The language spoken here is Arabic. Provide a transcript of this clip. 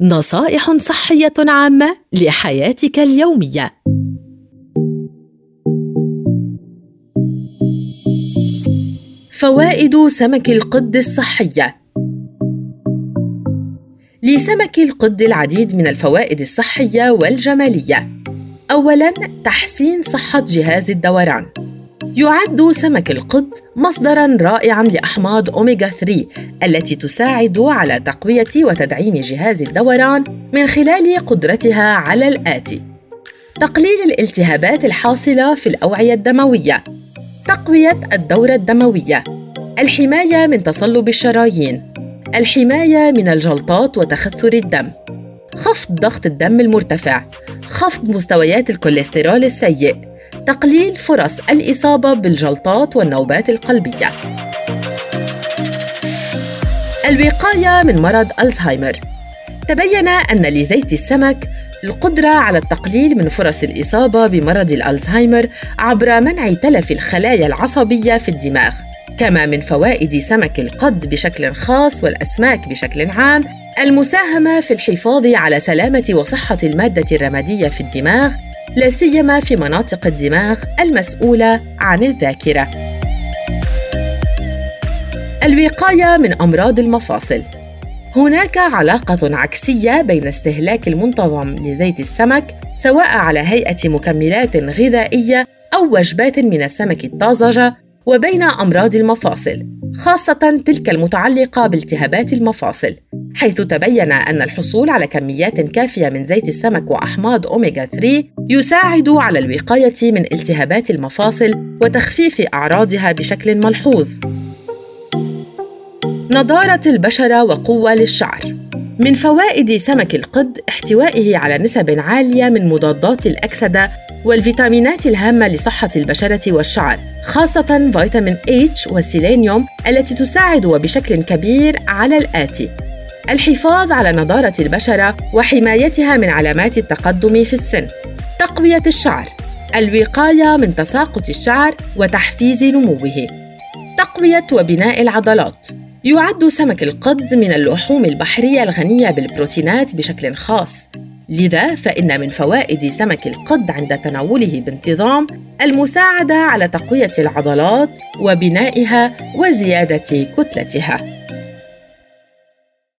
نصائح صحية عامة لحياتك اليومية. فوائد سمك القد الصحية لسمك القد العديد من الفوائد الصحية والجمالية. أولاً تحسين صحة جهاز الدوران. يعد سمك القط مصدرا رائعا لأحماض أوميغا 3 التي تساعد على تقوية وتدعيم جهاز الدوران من خلال قدرتها على الآتي. تقليل الالتهابات الحاصلة في الأوعية الدموية. تقوية الدورة الدموية. الحماية من تصلب الشرايين. الحماية من الجلطات وتخثر الدم. خفض ضغط الدم المرتفع. خفض مستويات الكوليسترول السيء. تقليل فرص الإصابة بالجلطات والنوبات القلبية. الوقاية من مرض ألزهايمر تبين أن لزيت السمك القدرة على التقليل من فرص الإصابة بمرض الألزهايمر عبر منع تلف الخلايا العصبية في الدماغ كما من فوائد سمك القد بشكل خاص والأسماك بشكل عام المساهمة في الحفاظ على سلامة وصحة المادة الرمادية في الدماغ لا سيما في مناطق الدماغ المسؤولة عن الذاكرة. الوقاية من أمراض المفاصل هناك علاقة عكسية بين استهلاك المنتظم لزيت السمك سواء على هيئة مكملات غذائية أو وجبات من السمك الطازجة وبين أمراض المفاصل، خاصة تلك المتعلقة بالتهابات المفاصل. حيث تبين أن الحصول على كميات كافية من زيت السمك وأحماض أوميغا 3 يساعد على الوقاية من التهابات المفاصل وتخفيف أعراضها بشكل ملحوظ. نضارة البشرة وقوة للشعر. من فوائد سمك القد احتوائه على نسب عالية من مضادات الأكسدة والفيتامينات الهامة لصحة البشرة والشعر خاصة فيتامين H والسيلينيوم التي تساعد وبشكل كبير على الآتي. الحفاظ على نضارة البشرة وحمايتها من علامات التقدم في السن. تقوية الشعر. الوقاية من تساقط الشعر وتحفيز نموه. تقوية وبناء العضلات. يعد سمك القد من اللحوم البحرية الغنية بالبروتينات بشكل خاص. لذا فإن من فوائد سمك القد عند تناوله بانتظام المساعدة على تقوية العضلات وبنائها وزيادة كتلتها.